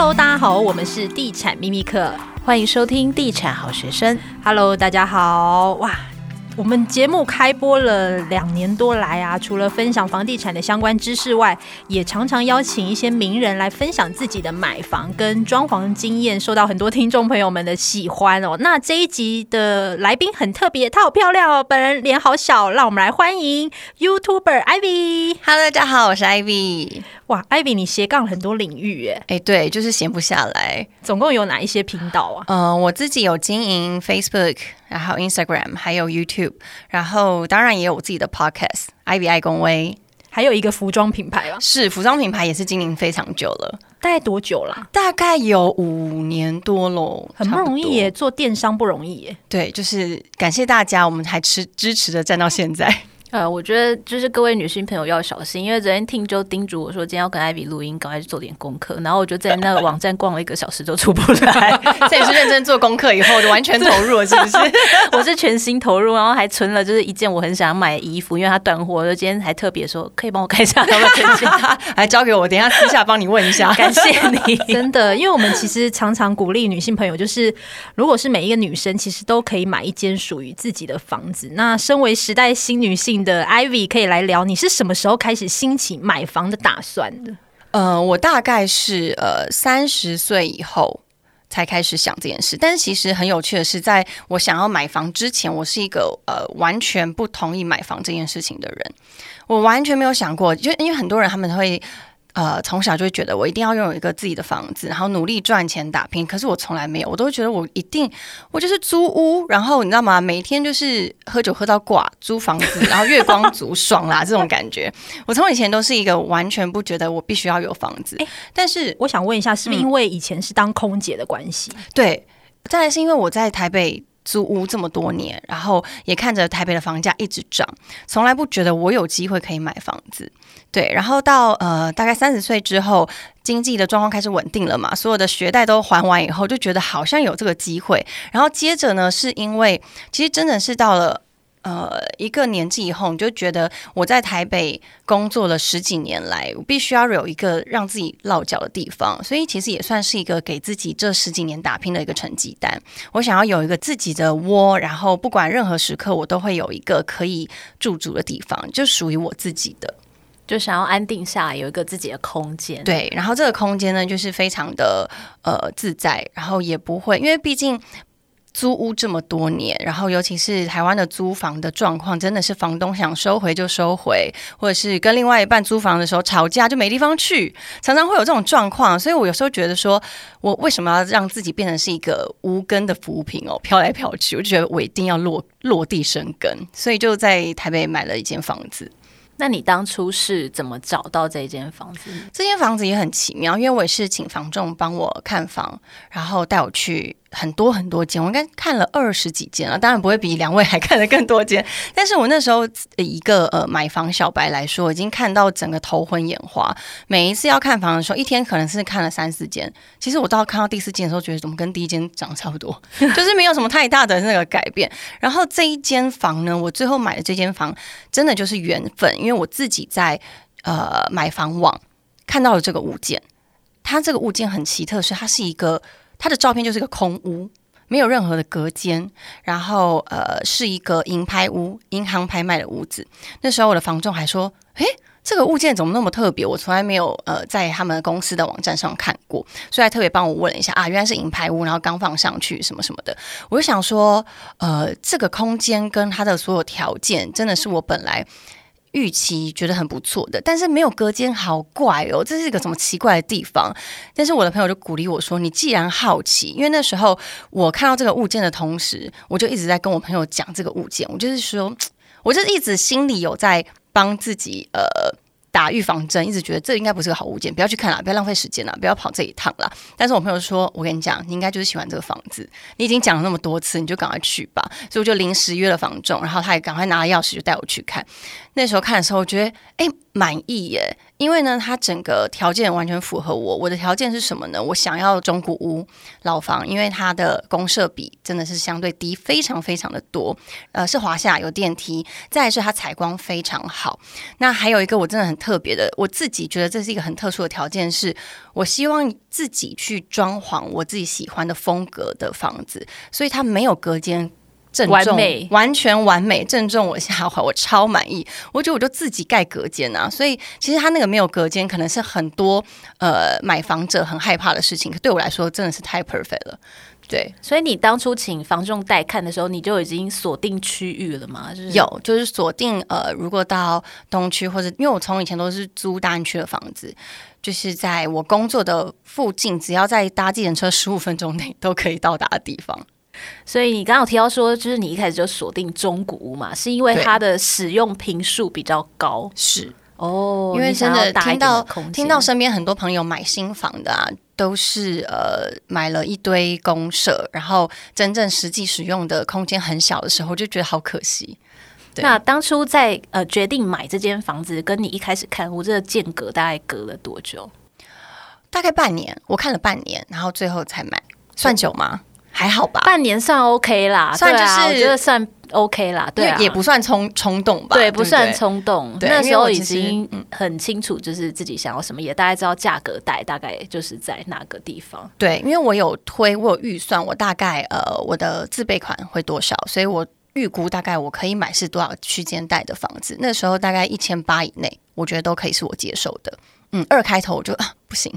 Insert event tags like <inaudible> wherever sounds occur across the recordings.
Hello，大家好，我们是地产秘密课，欢迎收听地产好学生。Hello，大家好，哇。我们节目开播了两年多来啊，除了分享房地产的相关知识外，也常常邀请一些名人来分享自己的买房跟装潢经验，受到很多听众朋友们的喜欢哦。那这一集的来宾很特别，她好漂亮哦，本人脸好小，让我们来欢迎 YouTuber Ivy。Hello，大家好，我是 Ivy。哇，Ivy，你斜杠很多领域耶。哎，对，就是闲不下来。总共有哪一些频道啊？嗯、呃，我自己有经营 Facebook。然后 Instagram 还有 YouTube，然后当然也有我自己的 Podcast，Ivy 爱公威，还有一个服装品牌了？是服装品牌，也是经营非常久了。大概多久了？大概有五年多喽，很不容易耶，做电商不容易耶。对，就是感谢大家，我们还持支持着站到现在。呃，我觉得就是各位女性朋友要小心，因为昨天听就叮嘱我说，今天要跟艾比录音，赶快去做点功课。然后我就在那个网站逛了一个小时，都出不来。<laughs> 这也是认真做功课以后就完全投入了，是不是？<laughs> 我是全心投入，然后还存了就是一件我很想买的衣服，因为它断货。就今天还特别说，可以帮我看一下有没有真假，来交给我，等一下私下帮你问一下。<laughs> 感谢你，真的，因为我们其实常常鼓励女性朋友，就是如果是每一个女生，其实都可以买一间属于自己的房子。那身为时代新女性的 Ivy。可以来聊，你是什么时候开始兴起买房的打算的？呃，我大概是呃三十岁以后才开始想这件事。但是其实很有趣的是，在我想要买房之前，我是一个呃完全不同意买房这件事情的人。我完全没有想过，就因为很多人他们会。呃，从小就会觉得我一定要拥有一个自己的房子，然后努力赚钱打拼。可是我从来没有，我都会觉得我一定，我就是租屋，然后你知道吗？每天就是喝酒喝到挂，租房子，然后月光族爽啦这种感觉。<laughs> 我从以前都是一个完全不觉得我必须要有房子。欸，但是我想问一下，是不是因为以前是当空姐的关系？嗯，对，再来是因为我在台北。租屋这么多年，然后也看着台北的房价一直涨，从来不觉得我有机会可以买房子。对，然后到呃大概三十岁之后，经济的状况开始稳定了嘛，所有的学贷都还完以后，就觉得好像有这个机会。然后接着呢，是因为其实真的是到了。呃，一个年纪以后，你就觉得我在台北工作了十几年来，我必须要有一个让自己落脚的地方，所以其实也算是一个给自己这十几年打拼的一个成绩单。我想要有一个自己的窝，然后不管任何时刻，我都会有一个可以驻足的地方，就属于我自己的，就想要安定下来，有一个自己的空间。对，然后这个空间呢，就是非常的呃自在，然后也不会，因为毕竟。租屋这么多年，然后尤其是台湾的租房的状况，真的是房东想收回就收回，或者是跟另外一半租房的时候吵架就没地方去，常常会有这种状况。所以我有时候觉得说，我为什么要让自己变成是一个无根的浮萍哦，飘来飘去？我就觉得我一定要落落地生根，<laughs> 所以就在台北买了一间房子。那你当初是怎么找到这间房子？这间房子也很奇妙，因为我也是请房仲帮我看房，然后带我去。很多很多间，我应该看了二十几间了，当然不会比两位还看得更多间。<laughs> 但是我那时候一个呃买房小白来说，已经看到整个头昏眼花。每一次要看房的时候，一天可能是看了三四间。其实我到看到第四间的时候，觉得怎么跟第一间长得差不多，<laughs> 就是没有什么太大的那个改变。然后这一间房呢，我最后买的这间房真的就是缘分，因为我自己在呃买房网看到了这个物件。它这个物件很奇特，是它是一个。他的照片就是个空屋，没有任何的隔间，然后呃是一个银拍屋，银行拍卖的屋子。那时候我的房仲还说：“诶，这个物件怎么那么特别？我从来没有呃在他们公司的网站上看过，所以还特别帮我问了一下啊，原来是银拍屋，然后刚放上去什么什么的。我就想说，呃，这个空间跟它的所有条件，真的是我本来。”预期觉得很不错的，但是没有隔间，好怪哦！这是一个什么奇怪的地方？但是我的朋友就鼓励我说：“你既然好奇，因为那时候我看到这个物件的同时，我就一直在跟我朋友讲这个物件。我就是说，我就一直心里有在帮自己呃。”打预防针，一直觉得这应该不是个好物件，不要去看了，不要浪费时间了，不要跑这一趟了。但是我朋友说，我跟你讲，你应该就是喜欢这个房子，你已经讲了那么多次，你就赶快去吧。所以我就临时约了房仲，然后他也赶快拿了钥匙就带我去看。那时候看的时候，我觉得哎满意耶，因为呢，它整个条件完全符合我。我的条件是什么呢？我想要中古屋老房，因为它的公设比真的是相对低，非常非常的多。呃，是华夏有电梯，再是它采光非常好。那还有一个我真的很特别的，我自己觉得这是一个很特殊的条件，是我希望自己去装潢我自己喜欢的风格的房子，所以它没有隔间。正中完美，完全完美，正中我下怀，我超满意。我觉得我就自己盖隔间啊，所以其实他那个没有隔间，可能是很多呃买房者很害怕的事情。可对我来说，真的是太 perfect 了。对，所以你当初请房仲带看的时候，你就已经锁定区域了吗？就是有，就是锁定呃，如果到东区或者，因为我从以前都是租大安区的房子，就是在我工作的附近，只要在搭计程车十五分钟内都可以到达的地方。所以你刚刚有提到说，就是你一开始就锁定中古屋嘛，是因为它的使用频数比较高。是哦，因为真的听到听到身边很多朋友买新房的啊，都是呃买了一堆公舍，然后真正实际使用的空间很小的时候，就觉得好可惜。那当初在呃决定买这间房子，跟你一开始看屋这个间隔大概隔了多久？大概半年，我看了半年，然后最后才买，算久吗？还好吧，半年算 OK 啦，算就是、啊、我觉得算 OK 啦，对、啊，也不算冲冲动吧，对，不算冲动。对，那时候已经很清楚，就是自己想要什么，也大概知道价格带大概就是在哪个地方。对，因为我有推，我有预算，我大概呃我的自备款会多少，所以我预估大概我可以买是多少区间带的房子。那时候大概一千八以内，我觉得都可以是我接受的。嗯，二开头我就啊不行。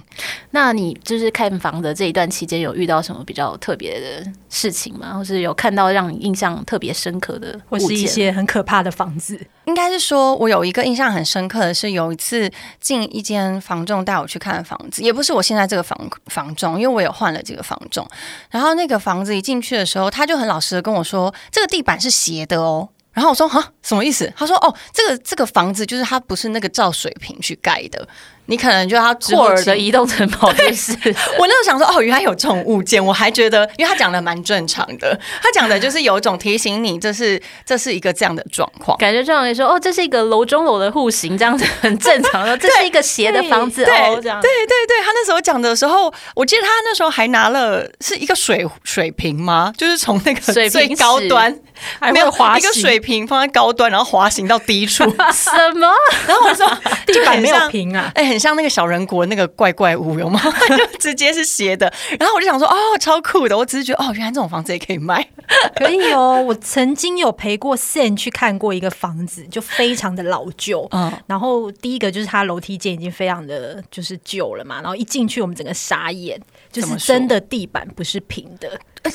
那你就是看房的这一段期间，有遇到什么比较特别的事情吗？或是有看到让你印象特别深刻的，或是一些很可怕的房子？应该是说，我有一个印象很深刻的是，有一次进一间房仲带我去看房子，也不是我现在这个房房仲，因为我有换了几个房仲。然后那个房子一进去的时候，他就很老实的跟我说，这个地板是斜的哦。然后我说哈，什么意思？他说哦，这个这个房子就是它不是那个照水平去盖的。你可能就要霍尔的移动城堡就是。我那时候想说，哦，原来有这种物件，我还觉得，因为他讲的蛮正常的，他讲的就是有一种提醒你，这是这是一个这样的状况，感觉这样你说，哦，这是一个楼中楼的户型，这样子很正常的，这是一个斜的房子哦，这样。对对对，他那时候讲的时候，我记得他那时候还拿了是一个水水瓶吗？就是从那个最高端还没有滑一个水平放在高端，然后滑行到低处，<laughs> 什么？然后我说地板没有平啊，哎，很。像那个小人国那个怪怪物有吗？<laughs> 就直接是斜的，然后我就想说，哦，超酷的！我只是觉得，哦，原来这种房子也可以卖，<laughs> 可以哦。我曾经有陪过 Sam 去看过一个房子，就非常的老旧。嗯，然后第一个就是它楼梯间已经非常的就是旧了嘛，然后一进去我们整个傻眼，就是真的地板不是平的。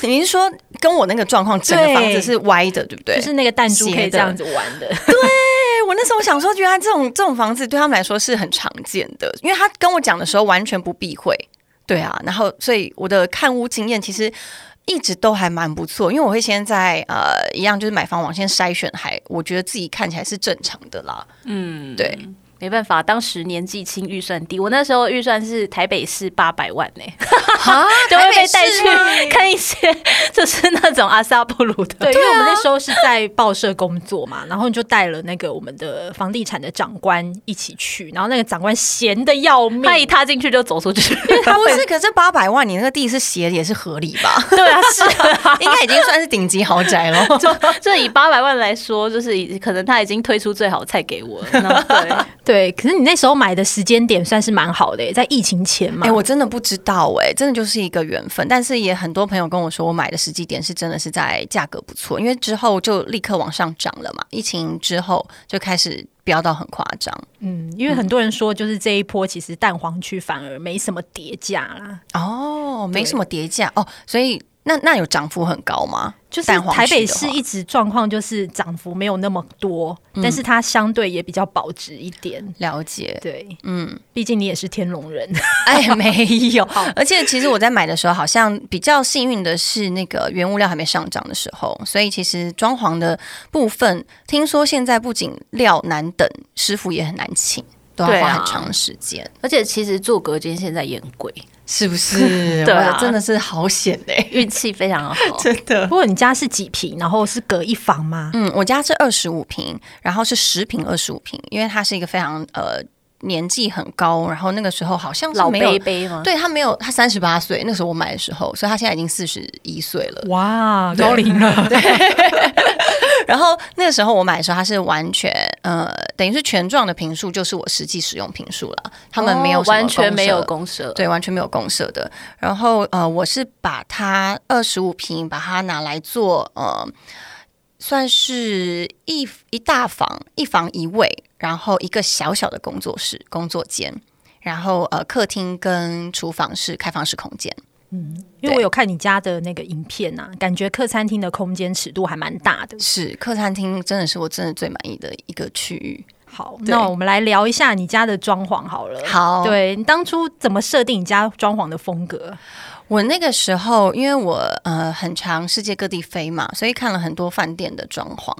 你是说跟我那个状况，整个房子是歪的，对不对？就是那个弹珠可以这样子玩的，<laughs> 对。我那时候想说，原来这种这种房子对他们来说是很常见的，因为他跟我讲的时候完全不避讳，对啊，然后所以我的看屋经验其实一直都还蛮不错，因为我会先在呃一样就是买房网先筛选，还我觉得自己看起来是正常的啦，嗯，对。没办法，当时年纪轻，预算低。我那时候预算是台北市八百万呢，<laughs> 就会被带去看一些就是那种阿萨布鲁的。对，因为我们那时候是在报社工作嘛，然后你就带了那个我们的房地产的长官一起去，然后那个长官闲的要命，他一踏进去就走出去。<laughs> 不是，可是八百万，你那个地是斜也是合理吧？对啊，是啊，<laughs> 应该已经算是顶级豪宅了。就就以八百万来说，就是可能他已经推出最好的菜给我了。对。对，可是你那时候买的时间点算是蛮好的，在疫情前嘛。哎，我真的不知道，哎，真的就是一个缘分。但是也很多朋友跟我说，我买的时机点是真的是在价格不错，因为之后就立刻往上涨了嘛。疫情之后就开始飙到很夸张。嗯，因为很多人说，就是这一波其实蛋黄区反而没什么跌价啦。哦，没什么跌价哦，所以。那那有涨幅很高吗？就是台北市一直状况就是涨幅没有那么多，嗯，但是它相对也比较保值一点。了解，对，嗯，毕竟你也是天龙人。哎，<laughs> 没有。而且其实我在买的时候，好像比较幸运的是，那个原物料还没上涨的时候，所以其实装潢的部分，听说现在不仅料难等，师傅也很难请，都要花很长时间，啊。而且其实做隔间现在也很贵。是不是？<laughs> 对啊，真的是好险哎，运气非常好，<laughs> 真的。不过你家是几平？然后是隔一房吗？嗯，我家是二十五平，然后是十平二十五平，因为它是一个非常呃年纪很高，然后那个时候好像是没有，老杯杯吗？对，他没有，他三十八岁，那时候我买的时候，所以他现在已经四十一岁了。哇，高龄了。<laughs> 对。然后那个时候我买的时候，它是完全呃，等于是全幢的坪数，就是我实际使用坪数了。他们没有完全没有公设，对，完全没有公设的。然后呃，我是把它二十五瓶，把它拿来做呃，算是一一大房，一房一卫，然后一个小小的工作室、工作间，然后呃，客厅跟厨房是开放式空间。嗯，因为我有看你家的那个影片呐、啊，感觉客餐厅的空间尺度还蛮大的。是，客餐厅真的是我真的最满意的一个区域。好，那我们来聊一下你家的装潢好了。好，对，你当初怎么设定你家装潢的风格？我那个时候，因为我呃很长世界各地飞嘛，所以看了很多饭店的装潢，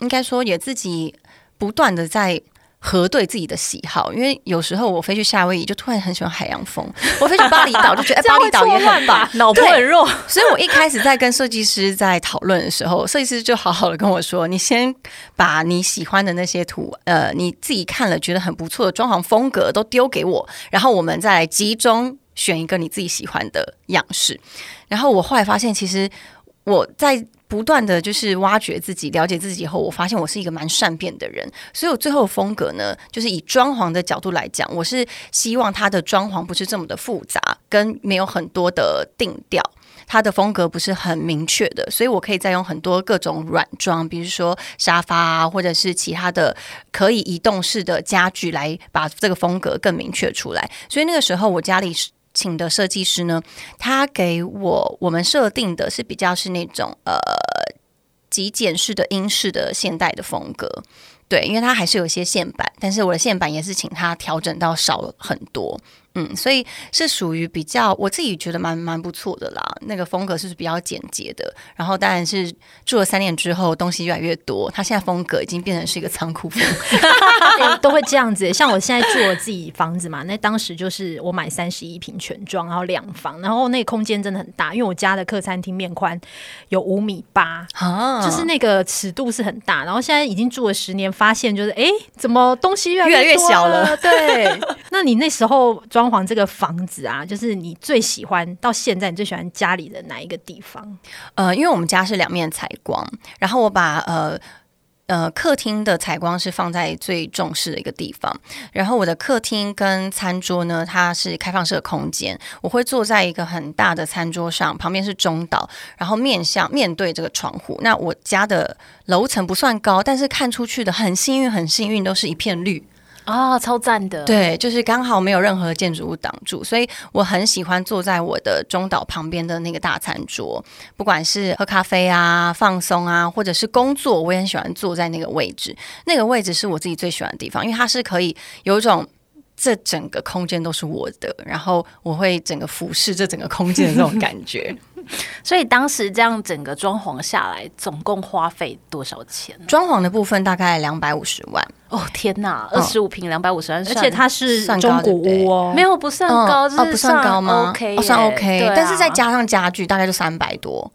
应该说也自己不断的在。核对自己的喜好，因为有时候我飞去夏威夷，就突然很喜欢海洋风；我飞去巴厘岛，就觉得巴厘岛也很棒，脑波很弱。所以我一开始在跟设计师在讨论的时候，设计师就好好的跟我说：“你先把你喜欢的那些图，呃，你自己看了觉得很不错的装潢风格都丢给我，然后我们再来集中选一个你自己喜欢的样式。”然后我后来发现，其实我在。不断的就是挖掘自己，了解自己以后，我发现我是一个蛮善变的人，所以我最后风格呢，就是以装潢的角度来讲，我是希望它的装潢不是这么的复杂，跟没有很多的定调，它的风格不是很明确的，所以我可以再用很多各种软装，比如说沙发啊，或者是其他的可以移动式的家具来把这个风格更明确出来。所以那个时候我家里是。请的设计师呢，他给我我们设定的是比较是那种呃极简式的英式的现代的风格，对，因为它还是有一些线板，但是我的线板也是请他调整到少了很多。嗯，所以是属于比较我自己觉得蛮蛮不错的啦。那个风格是比较简洁的，然后当然是住了三年之后，东西越来越多。他现在风格已经变成是一个仓库风，<laughs> 欸，都会这样子。像我现在住我自己房子嘛，那当时就是我买三十一平全装，然后两房，然后那个空间真的很大，因为我家的客餐厅面宽有五米八，啊，就是那个尺度是很大。然后现在已经住了十年，发现就是哎，怎么东西越来越小了？对，<laughs> 那你那时候装。潢这个房子啊，就是你最喜欢到现在你最喜欢家里的哪一个地方？呃，因为我们家是两面采光，然后我把呃呃客厅的采光是放在最重视的一个地方，然后我的客厅跟餐桌呢，它是开放式的空间，我会坐在一个很大的餐桌上，旁边是中岛，然后面向面对这个窗户。那我家的楼层不算高，但是看出去的很幸运，很幸运，都是一片绿。啊、超赞的！对，就是刚好没有任何建筑物挡住，所以我很喜欢坐在我的中岛旁边的那个大餐桌，不管是喝咖啡啊、放松啊，或者是工作，我也很喜欢坐在那个位置。那个位置是我自己最喜欢的地方，因为它是可以有一种这整个空间都是我的，然后我会整个俯视这整个空间的这种感觉。<laughs> 所以当时这样整个装潢下来，总共花费多少钱？装潢的部分大概两百五十万。哦天哪，二十五平两百五十万，而且它是中古屋哦，没有不算高，就是、哦不算高吗？OK，、哦、算 OK，、啊、但是再加上家具，大概就三百多。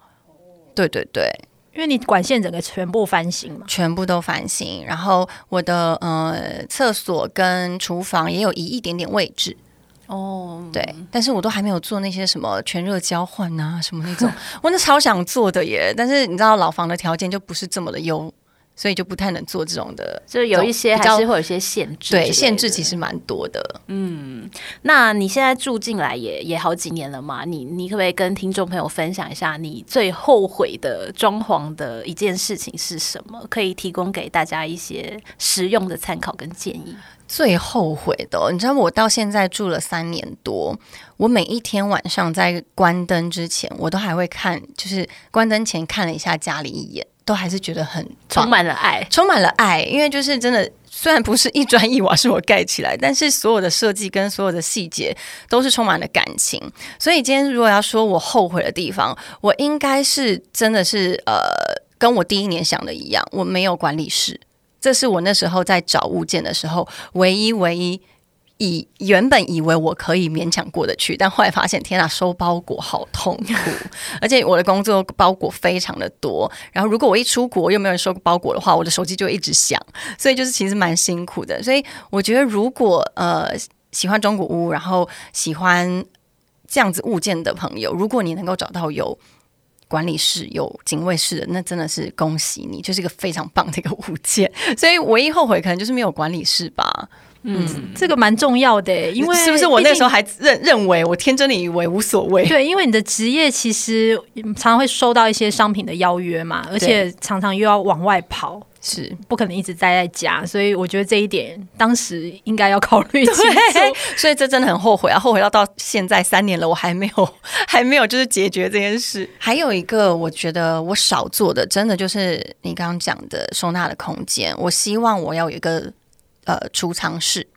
对对对，因为你管线整个全部翻新嘛，全部都翻新，然后我的呃厕所跟厨房也有移一点点位置。哦，对，但是我都还没有做那些什么全热交换啊，什么那种，<laughs> 我那超想做的耶。但是你知道老房的条件就不是这么的优，所以就不太能做这种的，就有一些还是会有一些限制。对，限制其实蛮多的。嗯，那你现在住进来也也好几年了嘛？你你可不可以跟听众朋友分享一下你最后悔的装潢的一件事情是什么？可以提供给大家一些实用的参考跟建议。最后悔的，哦，你知道我到现在住了三年多，我每一天晚上在关灯之前，我都还会看，就是关灯前看了一下家里一眼，都还是觉得很充满了爱，充满了爱。因为就是真的，虽然不是一砖一瓦是我盖起来，但是所有的设计跟所有的细节都是充满了感情。所以今天如果要说我后悔的地方，我应该是真的是呃，跟我第一年想的一样，我没有管理室。这是我那时候在找物件的时候，唯一唯一以原本以为我可以勉强过得去，但后来发现，天哪，收包裹好痛苦，而且我的工作包裹非常的多。然后如果我一出国又没有人收包裹的话，我的手机就一直响，所以就是其实蛮辛苦的。所以我觉得，如果呃喜欢中古屋，然后喜欢这样子物件的朋友，如果你能够找到有管理室、有警卫室的，那真的是恭喜你，就是一个非常棒的一个物件。所以唯一后悔可能就是没有管理室吧。嗯，这个蛮重要的，因为是不是我那时候还认认为我天真的以为无所谓？对，因为你的职业其实常常会收到一些商品的邀约嘛，而且常常又要往外跑，是不可能一直待在家，所以我觉得这一点当时应该要考虑清楚。<laughs> 所以这真的很后悔啊，后悔到到现在三年了，我还没有 <laughs> 还没有就是解决这件事。还有一个我觉得我少做的，真的就是你刚刚讲的收纳的空间，我希望我要有一个。呃，储藏室，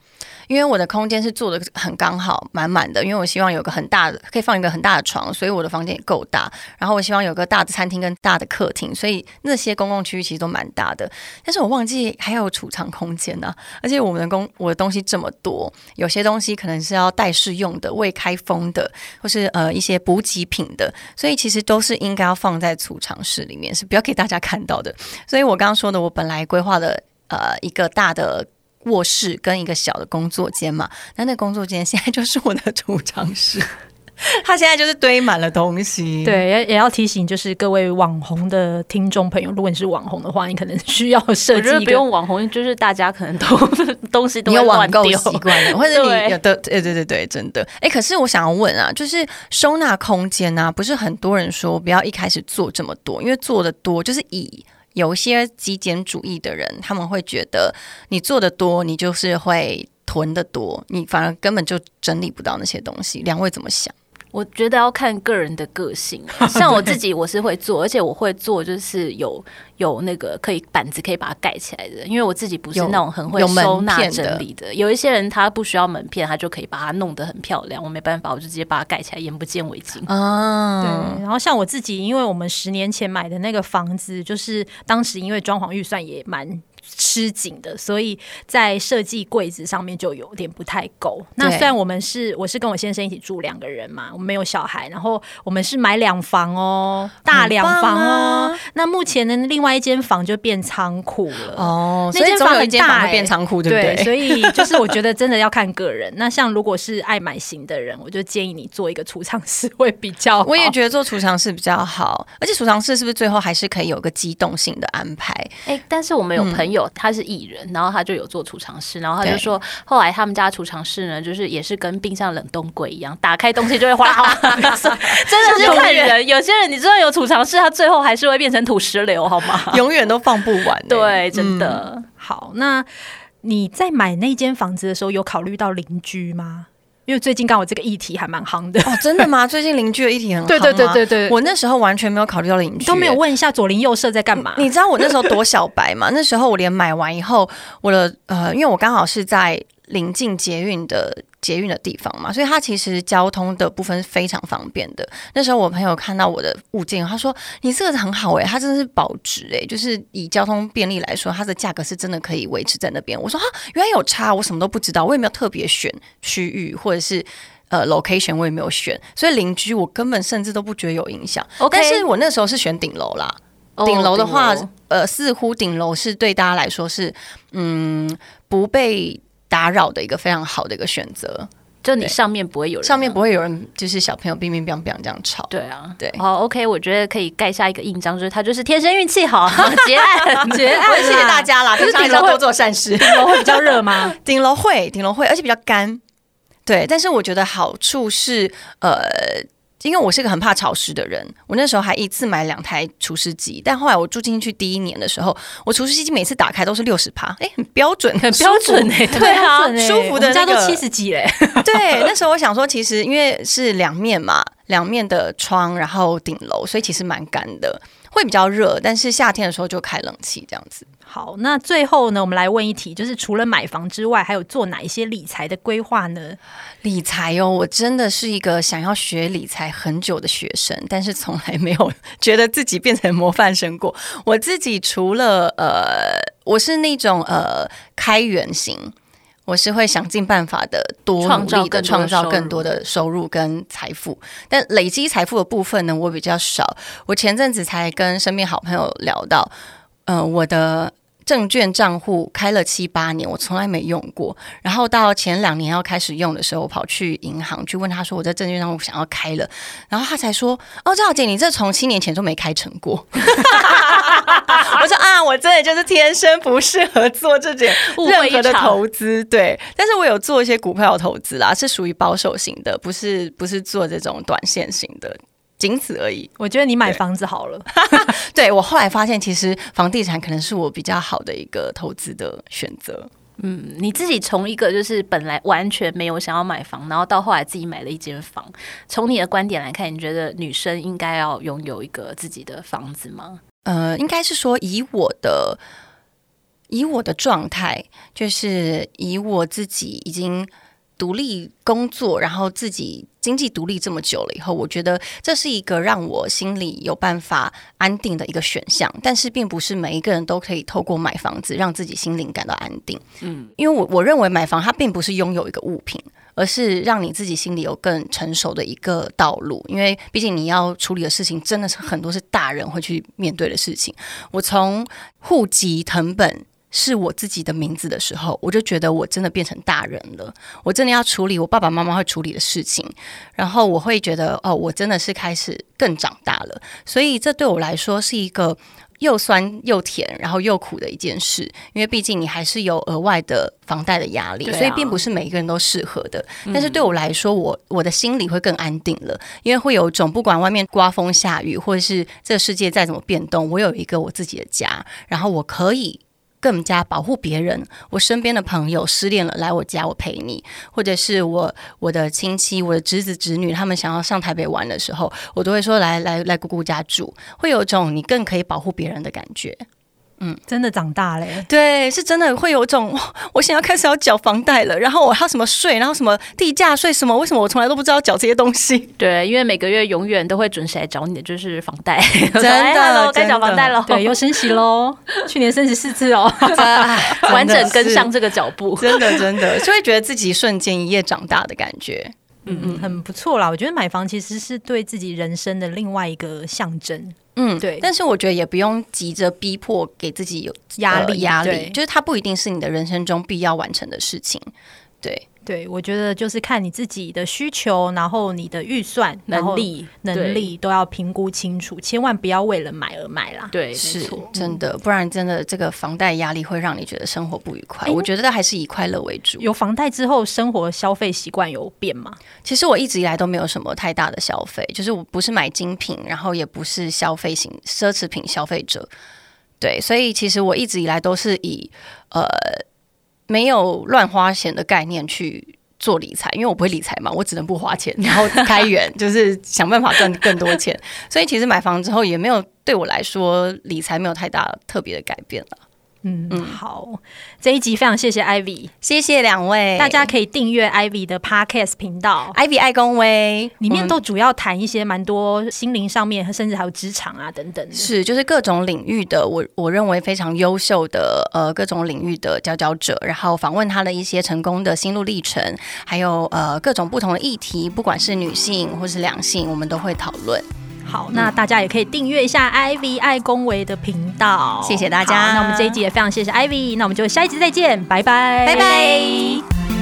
因为我的空间是做的很刚好，满满的。因为我希望有个很大的，可以放一个很大的床，所以我的房间也够大。然后我希望有个大的餐厅跟大的客厅，所以那些公共区域其实都蛮大的。但是我忘记还有储藏空间呢、而且我们的公我的东西这么多，有些东西可能是要待试用的、未开封的，或是呃一些补给品的，所以其实都是应该要放在储藏室里面，是不要给大家看到的。所以我刚刚说的，我本来规划的呃一个大的。卧室跟一个小的工作间嘛，那那工作间现在就是我的储藏室，<laughs> 它现在就是堆满了东西。对，也也要提醒，就是各位网红的听众朋友，如果你是网红的话，你可能需要设计。不用网红，就是大家可能都 <laughs> 东西都有网购习惯了，或者你有的，对对对对，真的。哎，可是我想要问啊，就是收纳空间呢、啊，不是很多人说不要一开始做这么多，因为做的多就是以。有一些极简主义的人，他们会觉得你做的多，你就是会囤的多，你反而根本就整理不到那些东西。两位怎么想？我觉得要看个人的个性，<laughs> 像我自己，我是会做，而且我会做，就是有有那个可以板子可以把它盖起来的，因为我自己不是那种很会收纳整理的。有，一些人他不需要门片，他就可以把它弄得很漂亮。我没办法，我就直接把它盖起来，眼不见为净。啊，对。然后像我自己，因为我们十年前买的那个房子，就是当时因为装潢预算也蛮。吃紧的，所以在设计柜子上面就有点不太够。那虽然我们是我是跟我先生一起住两个人嘛，我们没有小孩，然后我们是买两房哦，大两房哦。啊、那目前的另外一间房就变仓库了哦，那间房很大，欸，变仓库对不对？对，所以 <laughs> 就是我觉得真的要看个人。那像如果是爱买型的人，我就建议你做一个储藏室会比较好。我也觉得做储藏室比较好，而且储藏室是不是最后还是可以有个机动性的安排？哎、欸，但是我们有朋友。有，他是艺人，然后他就有做储藏室，然后他就说，后来他们家储藏室呢，就是也是跟冰箱冷冻柜一样，打开东西就会哗啦哗啦，<laughs> 真的是看人。有些人你知道有储藏室，他最后还是会变成土石流，好吗？永远都放不完、欸。对，真的。嗯、好，那你在买那间房子的时候，有考虑到邻居吗？因为最近刚好这个议题还蛮夯的哦，真的吗？<laughs> 最近邻居的议题很？对对对对对，我那时候完全没有考虑到邻居，都没有问一下左邻右舍在干嘛。你知道我那时候多小白吗？<laughs> 那时候我连买完以后，我的呃，因为我刚好是在。临近捷运的捷运的地方嘛，所以它其实交通的部分是非常方便的。那时候我朋友看到我的物件，他说：“你这个很好诶、它真的是保值诶、就是以交通便利来说，它的价格是真的可以维持在那边。”我说：“哈，原来有差，我什么都不知道，我也没有特别选区域或者是呃 location，我也没有选，所以邻居我根本甚至都不觉得有影响。OK，但是我那时候是选顶楼啦，顶楼的话，呃，似乎顶楼是对大家来说是嗯不被。”打扰的一个非常好的一个选择，就你上面不会有人，上面不会有人，就是小朋友乒乒乓乓这样吵。对啊，对，好，OK，我觉得可以盖下一个印章，就是他就是天生运气好，结案结案，谢谢大家啦。就是顶楼多做善事，顶楼会比较热吗？<laughs> 顶楼会，顶楼会，而且比较干。对，但是我觉得好处是，呃。因为我是个很怕潮湿的人，我那时候还一次买两台除湿机，但后来我住进去第一年的时候，我除湿机每次打开都是六十帕，哎，很标准，很标准哎，对啊，舒服的那都七十几嘞，<laughs> 对，那时候我想说，其实因为是两面嘛，两面的窗，然后顶楼，所以其实蛮干的，会比较热，但是夏天的时候就开冷气这样子。好，那最后呢，我们来问一题，就是除了买房之外，还有做哪一些理财的规划呢？理财哦，我真的是一个想要学理财很久的学生，但是从来没有觉得自己变成模范生过。我自己除了呃，我是那种呃开源型。我是会想尽办法的多努力的创造更多的收入跟财富，但累积财富的部分呢，我比较少。我前阵子才跟身边好朋友聊到，呃，我的。证券账户开了七八年，我从来没用过。然后到前两年要开始用的时候，我跑去银行去问他说：“我在证券账户想要开了。”然后他才说：“哦，赵小姐，你这从七年前就没开成过。<laughs> ”我说：“啊，我真的就是天生不适合做这件任何的投资。”对，但是我有做一些股票投资啦，是属于保守型的，不是不是做这种短线型的。仅此而已。我觉得你买房子好了。<laughs> 对，对我后来发现，其实房地产可能是我比较好的一个投资的选择。嗯，你自己从一个就是本来完全没有想要买房，然后到后来自己买了一间房。从你的观点来看，你觉得女生应该要拥有一个自己的房子吗？呃，应该是说以我的以我的状态，就是以我自己已经。独立工作，然后自己经济独立这么久了以后，我觉得这是一个让我心里有办法安定的一个选项。但是，并不是每一个人都可以透过买房子让自己心灵感到安定。嗯，因为我我认为买房它并不是拥有一个物品，而是让你自己心里有更成熟的一个道路。因为毕竟你要处理的事情真的是很多是大人会去面对的事情。我从户籍成本。是我自己的名字的时候，我就觉得我真的变成大人了。我真的要处理我爸爸妈妈会处理的事情，然后我会觉得哦，我真的是开始更长大了。所以这对我来说是一个又酸又甜，然后又苦的一件事。因为毕竟你还是有额外的房贷的压力，啊，所以并不是每一个人都适合的。但是对我来说，我我的心里会更安定了，因为会有一种不管外面刮风下雨，或者是这个世界再怎么变动，我有一个我自己的家，然后我可以。更加保护别人。我身边的朋友失恋了，来我家我陪你；或者是我我的亲戚、我的侄子侄女，他们想要上台北玩的时候，我都会说来来来姑姑家住，会有种你更可以保护别人的感觉。嗯，真的长大嘞。对，是真的会有种，我现在开始要缴房贷了，然后我还有什么税，然后什么地价税什么，为什么我从来都不知道缴这些东西？<laughs> 对，因为每个月永远都会准时来找你的就是房贷，<laughs> 真的该缴房贷了，对，又升息喽，<laughs> 去年升息四次哦，完整跟上这个脚步，真的真的，就会觉得自己瞬间一夜长大的感觉。嗯嗯，很不错啦。我觉得买房其实是对自己人生的另外一个象征。嗯，对。但是我觉得也不用急着逼迫给自己有压力，压力就是它不一定是你的人生中必要完成的事情。对。对，我觉得就是看你自己的需求，然后你的预算能力能力都要评估清楚，千万不要为了买而买啦。对，是真的，不然真的这个房贷压力会让你觉得生活不愉快。我觉得还是以快乐为主。有房贷之后，生活消费习惯有变吗？其实我一直以来都没有什么太大的消费，就是我不是买精品，然后也不是消费型奢侈品消费者。对，所以其实我一直以来都是以呃。没有乱花钱的概念去做理财，因为我不会理财嘛，我只能不花钱，<laughs> 然后开源，就是想办法赚更多钱。所以其实买房之后也没有对我来说理财没有太大特别的改变了。嗯嗯，好，这一集非常谢谢 Ivy，谢谢两位，大家可以订阅 Ivy 的 Podcast 频道，Ivy 爱公威，里面都主要谈一些蛮多心灵上面，甚至还有职场啊等等，是就是各种领域的，我我认为非常优秀的呃各种领域的佼佼者，然后访问他的一些成功的心路历程，还有呃各种不同的议题，不管是女性或是两性，我们都会讨论。好，那大家也可以订阅一下 Ivy 爱恭维的频道，谢谢大家。那我们这一集也非常谢谢 Ivy，那我们就下一集再见，拜拜，拜拜。